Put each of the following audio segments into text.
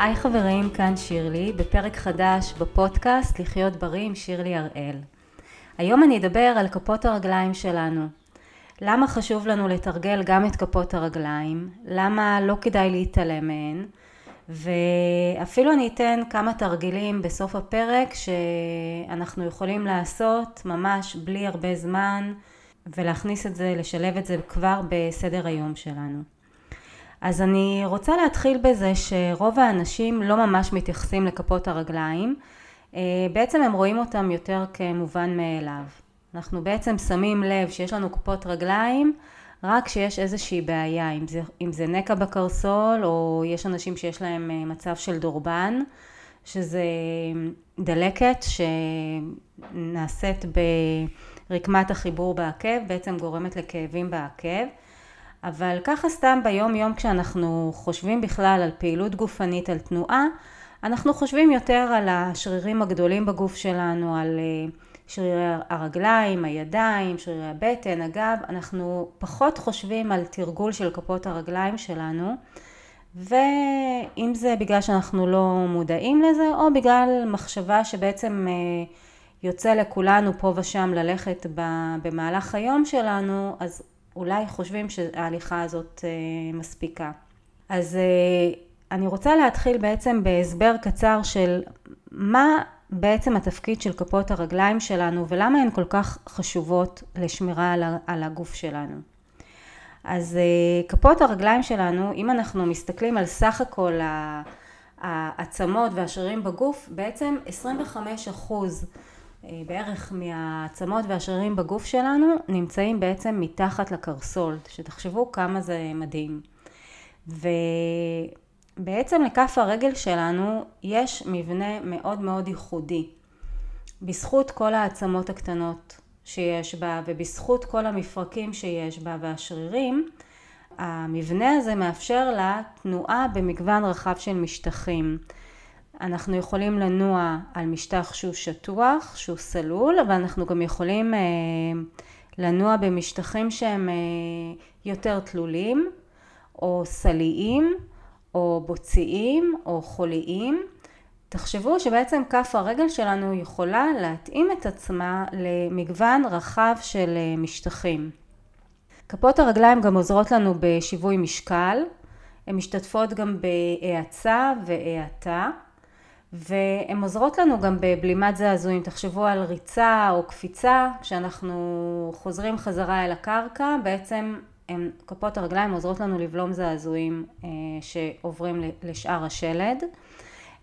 היי חברים, כאן שירלי, בפרק חדש בפודקאסט לחיות בריא עם שירלי הראל. היום אני אדבר על כפות הרגליים שלנו. למה חשוב לנו לתרגל גם את כפות הרגליים? למה לא כדאי להתעלם מהן? ואפילו אני אתן כמה תרגילים בסוף הפרק שאנחנו יכולים לעשות ממש בלי הרבה זמן ולהכניס את זה, לשלב את זה כבר בסדר היום שלנו. אז אני רוצה להתחיל בזה שרוב האנשים לא ממש מתייחסים לכפות הרגליים, אה, בעצם הם רואים אותם יותר כמובן מאליו. אנחנו בעצם שמים לב שיש לנו כפות רגליים רק כשיש איזושהי בעיה, אם זה, אם זה נקע בקרסול או יש אנשים שיש להם אה, מצב של דורבן, שזה דלקת שנעשית ברקמת החיבור בעקב, בעצם גורמת לכאבים בעקב. אבל ככה סתם ביום יום כשאנחנו חושבים בכלל על פעילות גופנית, על תנועה, אנחנו חושבים יותר על השרירים הגדולים בגוף שלנו, על אה, שרירי הרגליים, הידיים, שרירי הבטן, הגב, אנחנו פחות חושבים על תרגול של כפות הרגליים שלנו, ואם זה בגלל שאנחנו לא מודעים לזה, או בגלל מחשבה שבעצם אה, יוצא לכולנו פה ושם ללכת במהלך היום שלנו, אז אולי חושבים שההליכה הזאת אה, מספיקה. אז אה, אני רוצה להתחיל בעצם בהסבר קצר של מה בעצם התפקיד של כפות הרגליים שלנו ולמה הן כל כך חשובות לשמירה על הגוף שלנו. אז אה, כפות הרגליים שלנו, אם אנחנו מסתכלים על סך הכל העצמות והשרירים בגוף, בעצם 25 אחוז בערך מהעצמות והשרירים בגוף שלנו נמצאים בעצם מתחת לקרסול, שתחשבו כמה זה מדהים. ובעצם לכף הרגל שלנו יש מבנה מאוד מאוד ייחודי. בזכות כל העצמות הקטנות שיש בה ובזכות כל המפרקים שיש בה והשרירים, המבנה הזה מאפשר לה תנועה במגוון רחב של משטחים. אנחנו יכולים לנוע על משטח שהוא שטוח, שהוא סלול, אבל אנחנו גם יכולים אה, לנוע במשטחים שהם אה, יותר תלולים, או סליים, או בוציים, או חוליים. תחשבו שבעצם כף הרגל שלנו יכולה להתאים את עצמה למגוון רחב של אה, משטחים. כפות הרגליים גם עוזרות לנו בשיווי משקל, הן משתתפות גם בהאצה והאטה. והן עוזרות לנו גם בבלימת זעזועים. תחשבו על ריצה או קפיצה, כשאנחנו חוזרים חזרה אל הקרקע, בעצם הם, כפות הרגליים עוזרות לנו לבלום זעזועים אה, שעוברים לשאר השלד.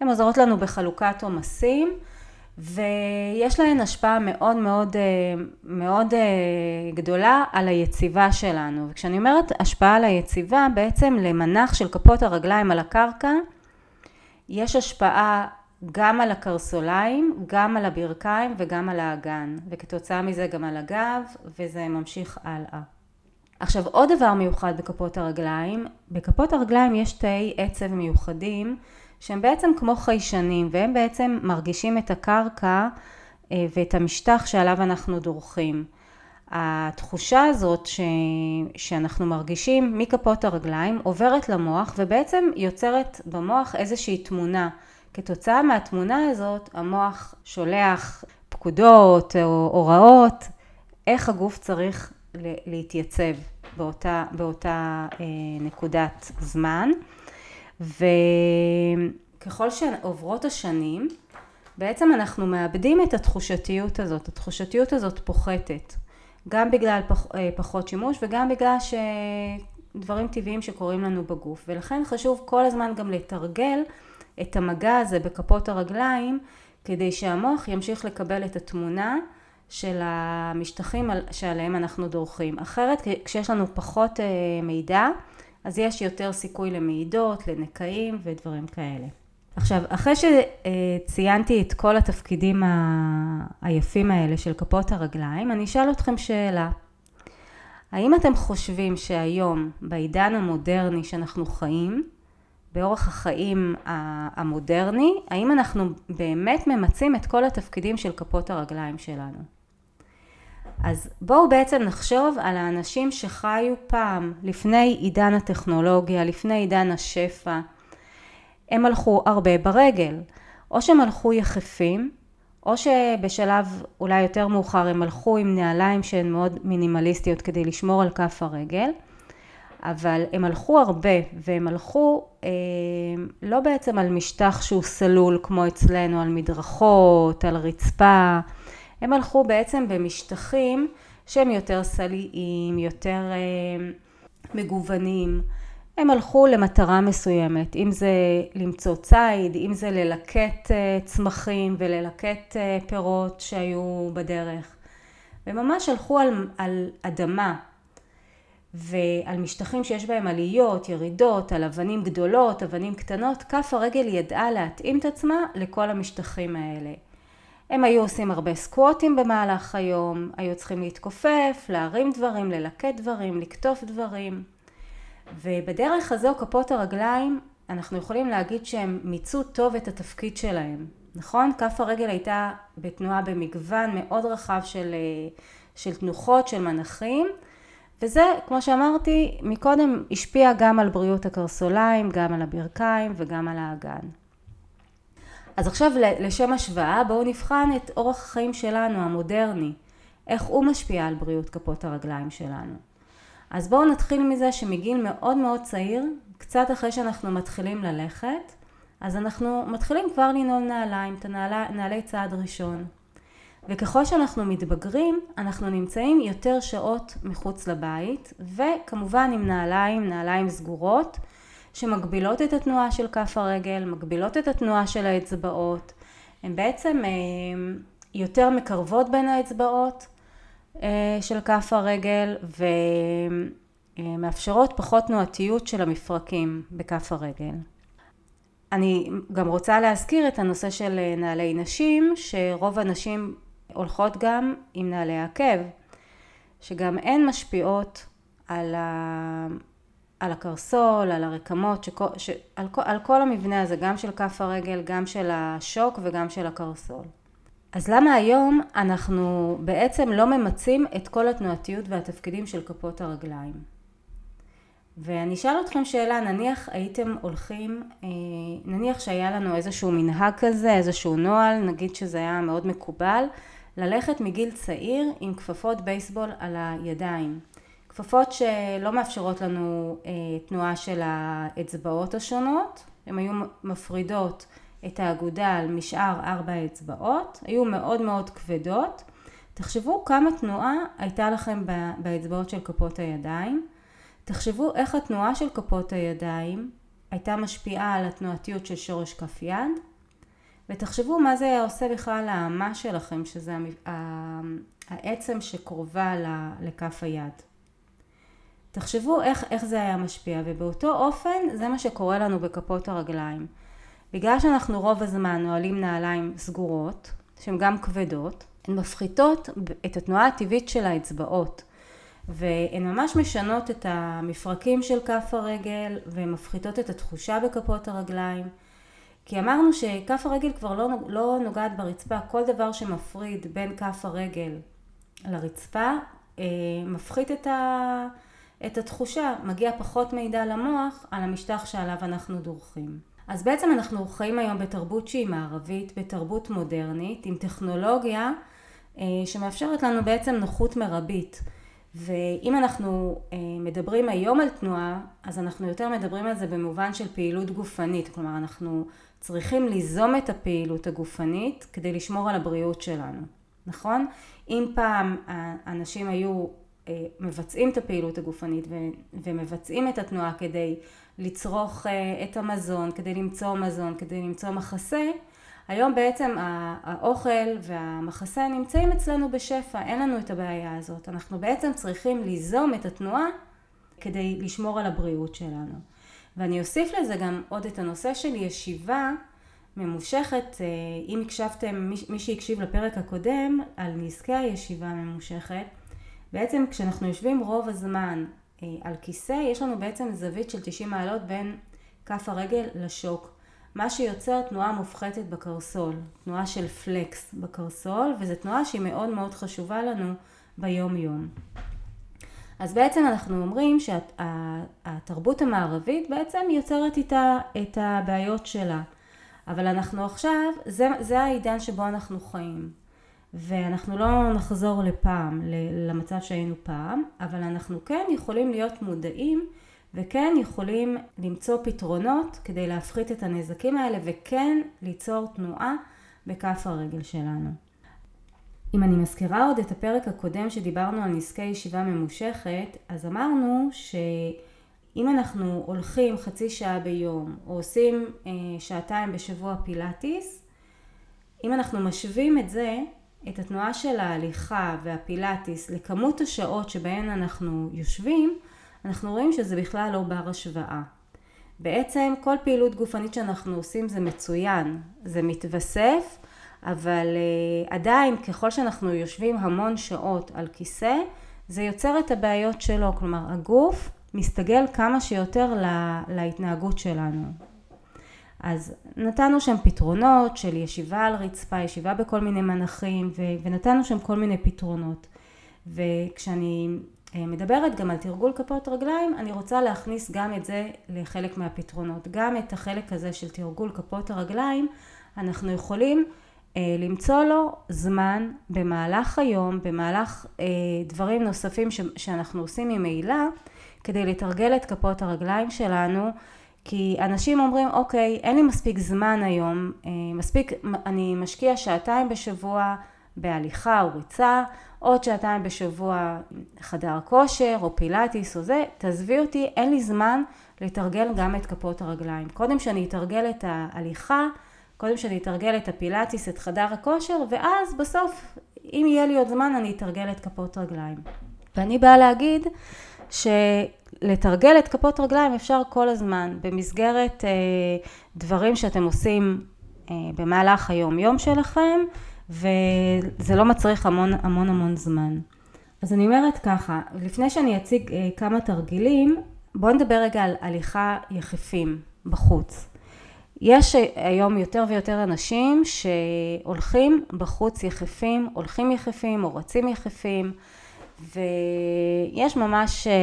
הן עוזרות לנו בחלוקת עומסים, ויש להן השפעה מאוד מאוד אה, מאוד אה, גדולה על היציבה שלנו. וכשאני אומרת השפעה על היציבה, בעצם למנח של כפות הרגליים על הקרקע, יש השפעה גם על הקרסוליים, גם על הברכיים וגם על האגן, וכתוצאה מזה גם על הגב, וזה ממשיך הלאה. עכשיו עוד דבר מיוחד בכפות הרגליים, בכפות הרגליים יש תאי עצב מיוחדים שהם בעצם כמו חיישנים והם בעצם מרגישים את הקרקע אה, ואת המשטח שעליו אנחנו דורכים. התחושה הזאת ש... שאנחנו מרגישים מכפות הרגליים עוברת למוח ובעצם יוצרת במוח איזושהי תמונה. כתוצאה מהתמונה הזאת המוח שולח פקודות או הוראות איך הגוף צריך להתייצב באותה, באותה אה, נקודת זמן. וככל שעוברות השנים בעצם אנחנו מאבדים את התחושתיות הזאת, התחושתיות הזאת פוחתת. גם בגלל פח, אה, פחות שימוש וגם בגלל שדברים טבעיים שקורים לנו בגוף. ולכן חשוב כל הזמן גם לתרגל את המגע הזה בכפות הרגליים כדי שהמוח ימשיך לקבל את התמונה של המשטחים שעליהם אנחנו דורכים. אחרת כשיש לנו פחות אה, מידע אז יש יותר סיכוי למעידות, לנקעים ודברים כאלה. עכשיו, אחרי שציינתי את כל התפקידים היפים האלה של כפות הרגליים, אני אשאל אתכם שאלה. האם אתם חושבים שהיום, בעידן המודרני שאנחנו חיים, באורח החיים המודרני, האם אנחנו באמת ממצים את כל התפקידים של כפות הרגליים שלנו? אז בואו בעצם נחשוב על האנשים שחיו פעם, לפני עידן הטכנולוגיה, לפני עידן השפע. הם הלכו הרבה ברגל. או שהם הלכו יחפים, או שבשלב אולי יותר מאוחר הם הלכו עם נעליים שהן מאוד מינימליסטיות כדי לשמור על כף הרגל, אבל הם הלכו הרבה והם הלכו אה, לא בעצם על משטח שהוא סלול כמו אצלנו, על מדרכות, על רצפה, הם הלכו בעצם במשטחים שהם יותר סליים, יותר אה, מגוונים. הם הלכו למטרה מסוימת, אם זה למצוא ציד, אם זה ללקט אה, צמחים וללקט אה, פירות שהיו בדרך. וממש הלכו על, על אדמה ועל משטחים שיש בהם עליות, ירידות, על אבנים גדולות, אבנים קטנות, כף הרגל ידעה להתאים את עצמה לכל המשטחים האלה. הם היו עושים הרבה סקווטים במהלך היום, היו צריכים להתכופף, להרים דברים, ללקט דברים, לקטוף דברים. ובדרך הזו כפות הרגליים, אנחנו יכולים להגיד שהם מיצו טוב את התפקיד שלהם, נכון? כף הרגל הייתה בתנועה במגוון מאוד רחב של, של תנוחות, של מנחים, וזה, כמו שאמרתי מקודם, השפיע גם על בריאות הקרסוליים, גם על הברכיים וגם על האגן. אז עכשיו לשם השוואה בואו נבחן את אורח החיים שלנו המודרני, איך הוא משפיע על בריאות כפות הרגליים שלנו. אז בואו נתחיל מזה שמגיל מאוד מאוד צעיר, קצת אחרי שאנחנו מתחילים ללכת, אז אנחנו מתחילים כבר לנעול נעליים, את הנעלי צעד ראשון. וככל שאנחנו מתבגרים, אנחנו נמצאים יותר שעות מחוץ לבית, וכמובן עם נעליים, נעליים סגורות, שמגבילות את התנועה של כף הרגל, מגבילות את התנועה של האצבעות, הן בעצם אה, יותר מקרבות בין האצבעות, אה, של כף הרגל ומאפשרות פחות תנועתיות של המפרקים בכף הרגל. אני גם רוצה להזכיר את הנושא של אה, נעלי נשים, שרוב הנשים הולכות גם עם נעלי עקב, שגם הן משפיעות על, ה... על הקרסול, על הרקמות, שכל, ש... על, כל, המבנה הזה, גם של כף הרגל, גם של השוק וגם של הקרסול. אז למה היום אנחנו בעצם לא ממצים את כל התנועתיות והתפקידים של כפות הרגליים? ואני אשאל אתכם שאלה, נניח הייתם הולכים, אה, נניח שהיה לנו איזשהו מנהג כזה, איזשהו נוהל, נגיד שזה היה מאוד מקובל, ללכת מגיל צעיר עם כפפות בייסבול על הידיים. כפפות שלא מאפשרות לנו אה, תנועה של האצבעות השונות, הן היו מפרידות את האגודה על משאר ארבע אצבעות, היו מאוד מאוד כבדות. תחשבו כמה תנועה הייתה לכם באצבעות של כפות הידיים. תחשבו איך התנועה של כפות הידיים הייתה משפיעה על התנועתיות של שורש כף יד. ותחשבו מה זה עושה בכלל לאמה שלכם, שזה העצם שקרובה לכף היד. תחשבו איך, איך זה היה משפיע, ובאותו אופן זה מה שקורה לנו בכפות הרגליים. בגלל שאנחנו רוב הזמן נועלים נעליים סגורות, שהן גם כבדות, הן מפחיתות את התנועה הטבעית של האצבעות. והן ממש משנות את המפרקים של כף הרגל ומפחיתות את התחושה בכפות הרגליים. כי אמרנו שכף הרגל כבר לא, לא נוגעת ברצפה, כל דבר שמפריד בין כף הרגל לרצפה אה, מפחית את, ה, את התחושה, מגיע פחות מידע למוח על המשטח שעליו אנחנו דורכים. אז בעצם אנחנו חיים היום בתרבות שהיא מערבית, בתרבות מודרנית, עם טכנולוגיה אה, שמאפשרת לנו בעצם נוחות מרבית. ואם אנחנו אה, מדברים היום על תנועה, אז אנחנו יותר מדברים על זה במובן של פעילות גופנית. כלומר, אנחנו צריכים ליזום את הפעילות הגופנית כדי לשמור על הבריאות שלנו, נכון? אם פעם האנשים היו אה, מבצעים את הפעילות הגופנית ומבצעים את התנועה כדי לצרוך אה, את המזון, כדי למצוא מזון, כדי למצוא מחסה, היום בעצם האוכל והמחסה נמצאים אצלנו בשפע, אין לנו את הבעיה הזאת. אנחנו בעצם צריכים ליזום את התנועה כדי לשמור על הבריאות שלנו. ואני אוסיף לזה גם עוד את הנושא של ישיבה ממושכת, אה, אם הקשבתם, מי שהקשיב לפרק הקודם על נזקי הישיבה הממושכת, בעצם כשאנחנו יושבים רוב הזמן אה, על כיסא, יש לנו בעצם זווית של 90 מעלות בין כף הרגל לשוק, מה שיוצר תנועה מופחתת בקרסול, תנועה של פלקס בקרסול, וזו תנועה שהיא מאוד מאוד חשובה לנו ביום יום. אז בעצם אנחנו אומרים שהתרבות המערבית בעצם יוצרת איתה את הבעיות שלה. אבל אנחנו עכשיו, זה, זה העידן שבו אנחנו חיים. ואנחנו לא נחזור לפעם, למצב שהיינו פעם, אבל אנחנו כן יכולים להיות מודעים וכן יכולים למצוא פתרונות כדי להפחית את הנזקים האלה וכן ליצור תנועה בכף הרגל שלנו. אם אני מזכירה עוד את הפרק הקודם שדיברנו על נזקי ישיבה ממושכת, אז אמרנו שאם אנחנו הולכים חצי שעה ביום או עושים אה, שעתיים בשבוע פילאטיס, אם אנחנו משווים את זה, את התנועה של ההליכה והפילאטיס לכמות השעות שבהן אנחנו יושבים, אנחנו רואים שזה בכלל לא בר השוואה. בעצם כל פעילות גופנית שאנחנו עושים זה מצוין, זה מתווסף, אבל uh, עדיין ככל שאנחנו יושבים המון שעות על כיסא, זה יוצר את הבעיות שלו, כלומר הגוף מסתגל כמה שיותר לה, להתנהגות שלנו. אז נתנו שם פתרונות של ישיבה על רצפה, ישיבה בכל מיני מנחים, ו- ונתנו שם כל מיני פתרונות. וכשאני אה, מדברת גם על תרגול כפות רגליים, אני רוצה להכניס גם את זה לחלק מהפתרונות. גם את החלק הזה של תרגול כפות הרגליים, אנחנו יכולים אה, למצוא לו זמן במהלך היום, במהלך אה, דברים נוספים ש- שאנחנו עושים ממילא, כדי לתרגל את כפות הרגליים שלנו. כי אנשים אומרים, אוקיי, אין לי מספיק זמן היום, מספיק, אני משקיע שעתיים בשבוע בהליכה או ריצה, עוד שעתיים בשבוע חדר כושר או פילאטיס או זה, תעזבי אותי, אין לי זמן לתרגל גם את כפות הרגליים. קודם שאני אתרגל את ההליכה, קודם שאני אתרגל את הפילאטיס, את חדר הכושר, ואז בסוף, אם יהיה לי עוד זמן, אני אתרגל את כפות רגליים. ואני באה להגיד שלתרגל את כפות רגליים אפשר כל הזמן, במסגרת אה, דברים שאתם עושים אה, במהלך היום-יום שלכם, וזה לא מצריך המון המון המון זמן. אז אני אומרת ככה, לפני שאני אציג אה, כמה תרגילים, בואו נדבר רגע על הליכה יחפים בחוץ. יש היום יותר ויותר אנשים שהולכים בחוץ יחפים, הולכים יחפים או רצים יחפים, ויש ממש, אה,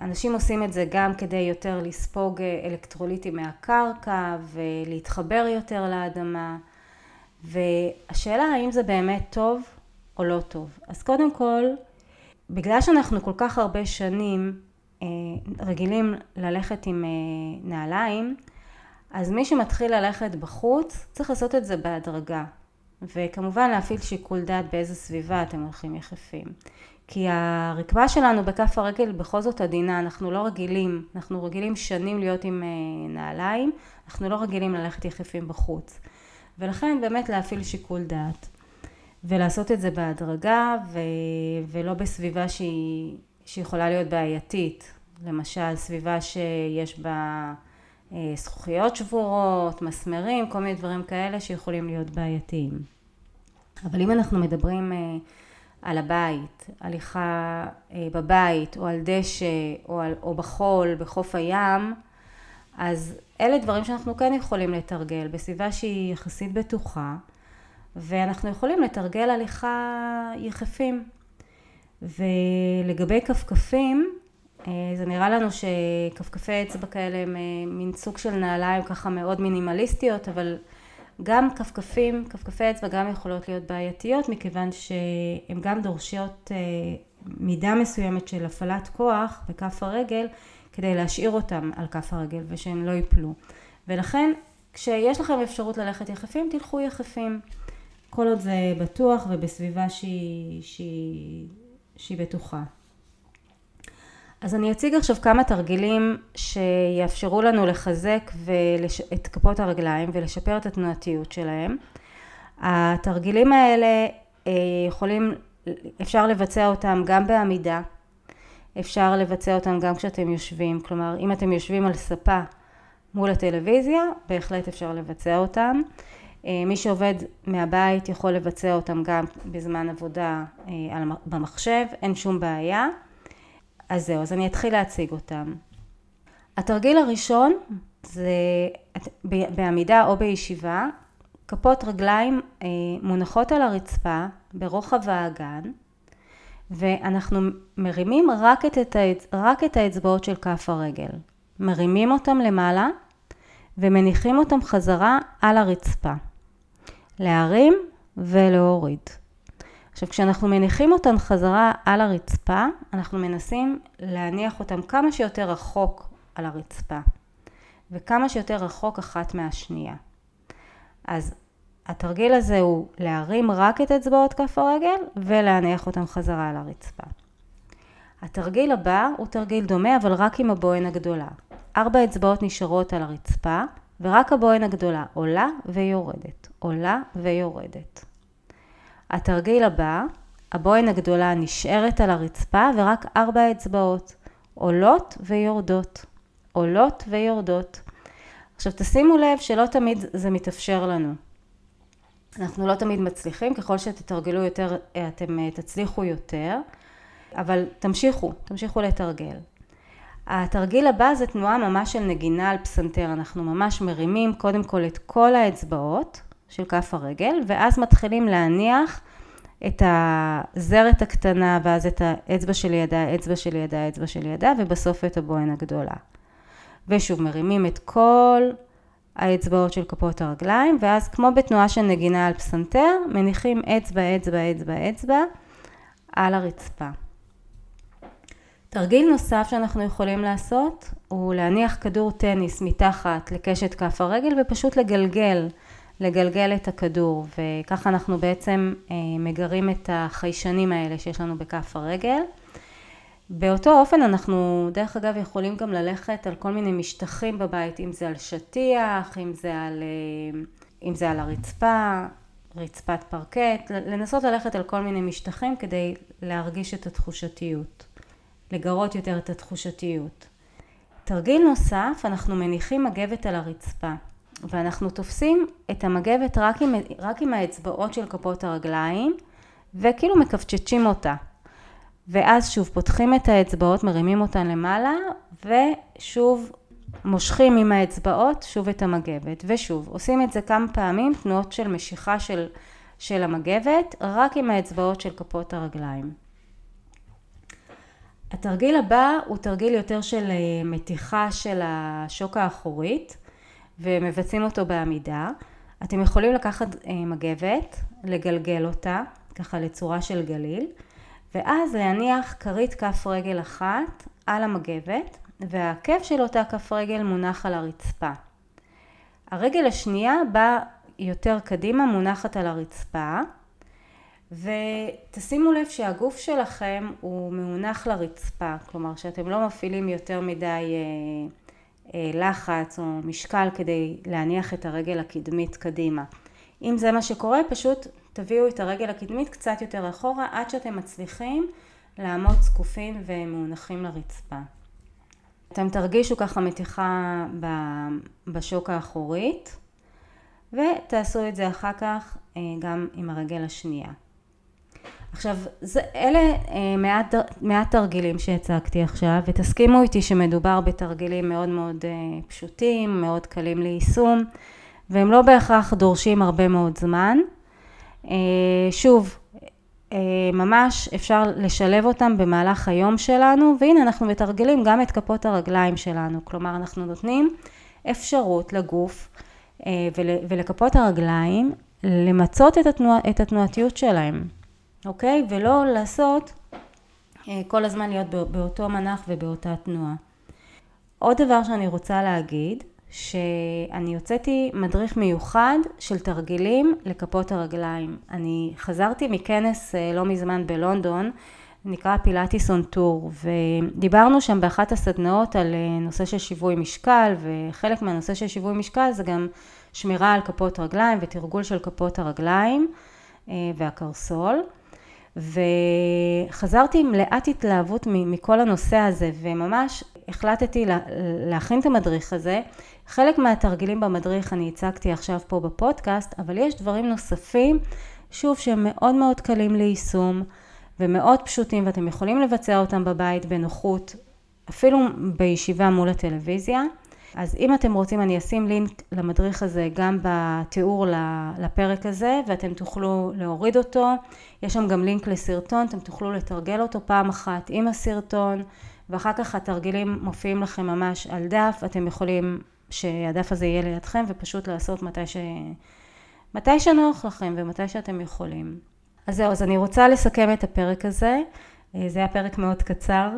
אנשים עושים את זה גם כדי יותר לספוג אה, אלקטרוליטים מהקרקע ולהתחבר יותר לאדמה. והשאלה האם זה באמת טוב או לא טוב. אז קודם כל, בגלל שאנחנו כל כך הרבה שנים אה, רגילים ללכת עם נעליים, אז מי שמתחיל ללכת בחוץ צריך לעשות את זה בהדרגה. וכמובן להפעיל שיקול דעת באיזה סביבה אתם הולכים יחפים. כי הרקמה שלנו בכף הרגל בכל זאת עדינה, אנחנו לא רגילים, אנחנו רגילים שנים להיות עם אה, נעליים, אנחנו לא רגילים ללכת יחפים בחוץ. ולכן באמת להפעיל שיקול דעת ולעשות את זה בהדרגה ו... ולא בסביבה שהיא... שיכולה להיות בעייתית, למשל סביבה שיש בה זכוכיות שבורות, מסמרים, כל מיני דברים כאלה שיכולים להיות בעייתיים. אבל אם אנחנו מדברים אה, על הבית, הליכה אה, בבית או על דשא או, על, או בחול, בחוף הים, אז אלה דברים שאנחנו כן יכולים לתרגל בסביבה שהיא יחסית בטוחה ואנחנו יכולים לתרגל הליכה יחפים ולגבי כפכפים אה, זה נראה לנו שכפכפי אצבע כאלה הם אה, מין סוג של נעליים ככה מאוד מינימליסטיות אבל גם כפכפים, כפכפי אצבע גם יכולות להיות בעייתיות מכיוון שהן גם דורשות אה, מידה מסוימת של הפעלת כוח בכף הרגל כדי להשאיר אותם על כף הרגל ושהם לא ייפלו. ולכן כשיש לכם אפשרות ללכת יחפים, תלכו יחפים. כל עוד זה בטוח ובסביבה שהיא, שהיא, שהיא בטוחה. אז אני אציג עכשיו כמה תרגילים שיאפשרו לנו לחזק ולש... את כפות הרגליים ולשפר את התנועתיות שלהם. התרגילים האלה אה, יכולים, אפשר לבצע אותם גם בעמידה, אפשר לבצע אותם גם כשאתם יושבים, כלומר אם אתם יושבים על ספה מול הטלוויזיה, בהחלט אפשר לבצע אותם. אה, מי שעובד מהבית יכול לבצע אותם גם בזמן עבודה אה, במחשב, אין שום בעיה. אז זהו, אז אני אתחיל להציג אותם. התרגיל הראשון זה בעמידה או בישיבה, כפות רגליים אה, מונחות על הרצפה ברוחב האגן ואנחנו מרימים רק את, את, רק את האצבעות של כף הרגל. מרימים אותם למעלה ומניחים אותם חזרה על הרצפה. להרים ולהוריד. עכשיו כשאנחנו מניחים אותם חזרה על הרצפה, אנחנו מנסים להניח אותם כמה שיותר רחוק על הרצפה, וכמה שיותר רחוק אחת מהשנייה. אז התרגיל הזה הוא להרים רק את אצבעות כף הרגל ולהניח אותם חזרה על הרצפה. התרגיל הבא הוא תרגיל דומה אבל רק עם הבוהן הגדולה. ארבע אצבעות נשארות על הרצפה ורק הבוהן הגדולה עולה ויורדת, עולה ויורדת. התרגיל הבא, הבוהן הגדולה נשארת על הרצפה ורק ארבע אצבעות עולות ויורדות, עולות ויורדות. עכשיו תשימו לב שלא תמיד זה מתאפשר לנו. אנחנו לא תמיד מצליחים, ככל שתתרגלו יותר אתם אה, תצליחו יותר, אבל תמשיכו, תמשיכו לתרגל. התרגיל הבא זה תנועה ממש של נגינה על פסנתר, אנחנו ממש מרימים קודם כל את כל האצבעות של כף הרגל, ואז מתחילים להניח את הזרת הקטנה, ואז את האצבע שלידה, האצבע שלידה, האצבע שלידה, ובסוף את הבוהן הגדולה. ושוב מרימים את כל האצבעות של כפות הרגליים, ואז כמו בתנועה של נגינה על פסנתר, מניחים אצבע, אצבע, אצבע, אצבע על הרצפה. תרגיל נוסף שאנחנו יכולים לעשות הוא להניח כדור טניס מתחת לקשת כף הרגל ופשוט לגלגל, לגלגל את הכדור וככה אנחנו בעצם אה, מגרים את החיישנים האלה שיש לנו בכף הרגל. באותו אופן אנחנו דרך אגב יכולים גם ללכת על כל מיני משטחים בבית, אם זה על שטיח, אם זה על, אה, אם זה על הרצפה, רצפת פרקט, לנסות ללכת על כל מיני משטחים כדי להרגיש את התחושתיות, לגרות יותר את התחושתיות. תרגיל נוסף, אנחנו מניחים מגבת על הרצפה ואנחנו תופסים את המגבת רק עם, רק עם האצבעות של כפות הרגליים וכאילו מקפצ'צ'ים אותה. ואז שוב פותחים את האצבעות, מרימים אותן למעלה, ושוב מושכים עם האצבעות שוב את המגבת. ושוב, עושים את זה כמה פעמים, תנועות של משיכה של, של המגבת, רק עם האצבעות של כפות הרגליים. התרגיל הבא הוא תרגיל יותר של אה, מתיחה של השוק האחורית, ומבצעים אותו בעמידה. אתם יכולים לקחת אה, מגבת, לגלגל אותה, ככה לצורה של גליל. ואז להניח כרית כף רגל אחת על המגבת והעקב של אותה כף רגל מונח על הרצפה. הרגל השנייה באה יותר קדימה מונחת על הרצפה ותשימו לב שהגוף שלכם הוא מונח לרצפה, כלומר שאתם לא מפעילים יותר מדי אה, לחץ או משקל כדי להניח את הרגל הקדמית קדימה. אם זה מה שקורה פשוט תביאו את הרגל הקדמית קצת יותר אחורה עד שאתם מצליחים לעמוד זקופים ומאונחים לרצפה. אתם תרגישו ככה מתיחה בשוק האחורית ותעשו את זה אחר כך אה, גם עם הרגל השנייה. עכשיו, זה, אלה אה, מעט, מעט תרגילים שהצגתי עכשיו, ותסכימו איתי שמדובר בתרגילים מאוד מאוד אה, פשוטים, מאוד קלים ליישום, והם לא בהכרח דורשים הרבה מאוד זמן. אה, שוב, אה, ממש אפשר לשלב אותם במהלך היום שלנו, והנה אנחנו מתרגלים גם את כפות הרגליים שלנו, כלומר אנחנו נותנים אפשרות לגוף אה, ולכפות הרגליים למצות את, התנוע, את התנועתיות שלהם, אוקיי? ולא לעשות כל הזמן להיות באותו מנח ובאותה תנועה. עוד דבר שאני רוצה להגיד, שאני הוצאתי מדריך מיוחד של תרגילים לכפות הרגליים. אני חזרתי מכנס אה, לא מזמן בלונדון, נקרא פילאטיס און טור, ודיברנו שם באחת הסדנאות על אה, נושא של שיווי משקל, וחלק מהנושא של שיווי משקל זה גם שמירה על כפות רגליים ותרגול של כפות הרגליים אה, והקרסול. וחזרתי עם לאט התלהבות מכל הנושא הזה, וממש החלטתי להכין את המדריך הזה. חלק מהתרגילים במדריך אני הצגתי עכשיו פה בפודקאסט, אבל יש דברים נוספים, שוב, שהם מאוד מאוד קלים ליישום ומאוד פשוטים, ואתם יכולים לבצע אותם בבית בנוחות, אפילו בישיבה מול הטלוויזיה. אז אם אתם רוצים אני אשים לינק למדריך הזה גם בתיאור לפרק הזה ואתם תוכלו להוריד אותו. יש שם גם לינק לסרטון, אתם תוכלו לתרגל אותו פעם אחת עם הסרטון ואחר כך התרגילים מופיעים לכם ממש על דף, אתם יכולים שהדף הזה יהיה לידכם ופשוט לעשות מתי, ש... מתי שנוח לכם ומתי שאתם יכולים. אז זהו, אז אני רוצה לסכם את הפרק הזה. אה, זה היה פרק מאוד קצר,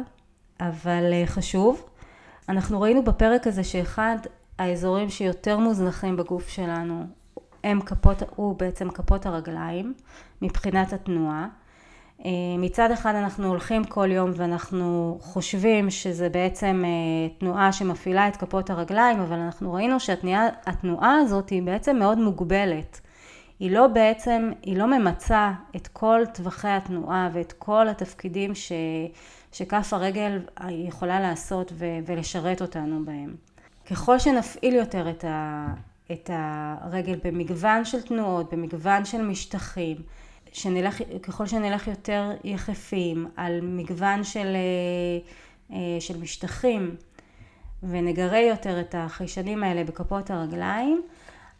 אבל אה, חשוב. אנחנו ראינו בפרק הזה שאחד האזורים שיותר מוזנחים בגוף שלנו הם כפות, הוא בעצם כפות הרגליים מבחינת התנועה. אה, מצד אחד אנחנו הולכים כל יום ואנחנו חושבים שזה בעצם תנועה שמפעילה את כפות הרגליים, אבל אנחנו ראינו שהתנועה הזאת היא בעצם מאוד מוגבלת. היא לא בעצם, היא לא ממצה את כל טווחי התנועה ואת כל התפקידים ש, שכף הרגל יכולה לעשות ו, ולשרת אותנו בהם. ככל שנפעיל יותר את, ה, את הרגל במגוון של תנועות, במגוון של משטחים, שנלך, ככל שנלך יותר יחפים על מגוון של, אה, אה, של משטחים ונגרה יותר את החיישנים האלה בכפות הרגליים,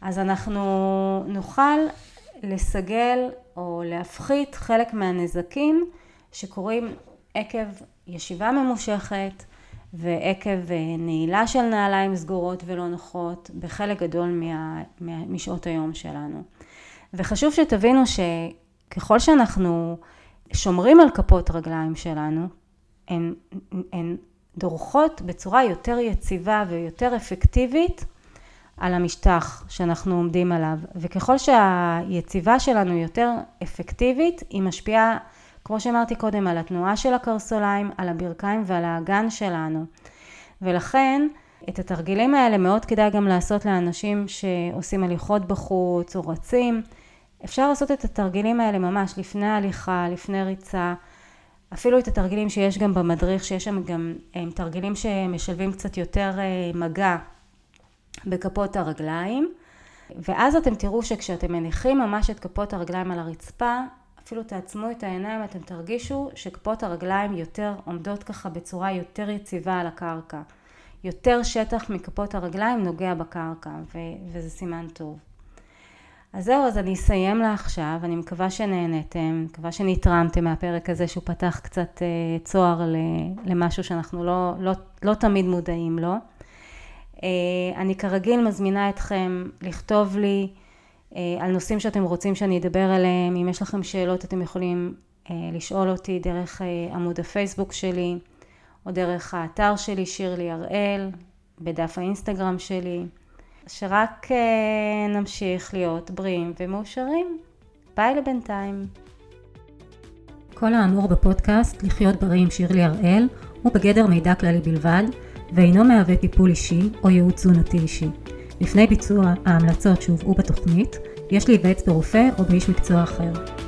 אז אנחנו נוכל לסגל או להפחית חלק מהנזקים שקורים עקב ישיבה ממושכת ועקב אה, נעילה של נעליים סגורות ולא נוחות בחלק גדול משעות היום שלנו. וחשוב שתבינו שככל שאנחנו שומרים על כפות רגליים שלנו, הן, הן דורכות בצורה יותר יציבה ויותר אפקטיבית על המשטח שאנחנו עומדים עליו, וככל שהיציבה שלנו יותר אפקטיבית, היא משפיעה, כמו שאמרתי קודם, על התנועה של הקרסוליים, על הברכיים ועל האגן שלנו. ולכן, את התרגילים האלה מאוד כדאי גם לעשות לאנשים שעושים הליכות בחוץ או רצים. אפשר לעשות את התרגילים האלה ממש לפני הליכה, לפני ריצה. אפילו את התרגילים שיש גם במדריך, שיש שם גם הם תרגילים שמשלבים קצת יותר אה, מגע בכפות הרגליים, ואז אתם תראו שכשאתם מניחים ממש את כפות הרגליים על הרצפה, אפילו תעצמו את העיניים, אתם תרגישו שכפות הרגליים יותר עומדות ככה בצורה יותר יציבה על הקרקע. יותר שטח מכפות הרגליים נוגע בקרקע, ו- וזה סימן טוב. אז זהו, אז אני אסיים לעכשיו, אני מקווה שנהנתם, מקווה שנתרמתם מהפרק הזה שהוא פתח קצת אה, צוהר למשהו שאנחנו לא, לא, לא תמיד מודעים לו. אה, אני כרגיל מזמינה אתכם לכתוב לי על נושאים שאתם רוצים שאני אדבר עליהם, אם יש לכם שאלות אתם יכולים אה, לשאול אותי דרך עמוד הפייסבוק שלי או דרך האתר שלי שירלי הראל, בדף האינסטגרם שלי, שרק נמשיך להיות בריאים ומאושרים. ביי לבינתיים. כל האמור בפודקאסט לחיות בריא עם שירלי הראל הוא בגדר מידע כללי בלבד ואינו מהווה טיפול אישי או ייעוץ תזונתי אישי. לפני ביצוע ההמלצות שהובאו בתוכנית, יש להיוועץ ברופא או באיש מקצוע אחר.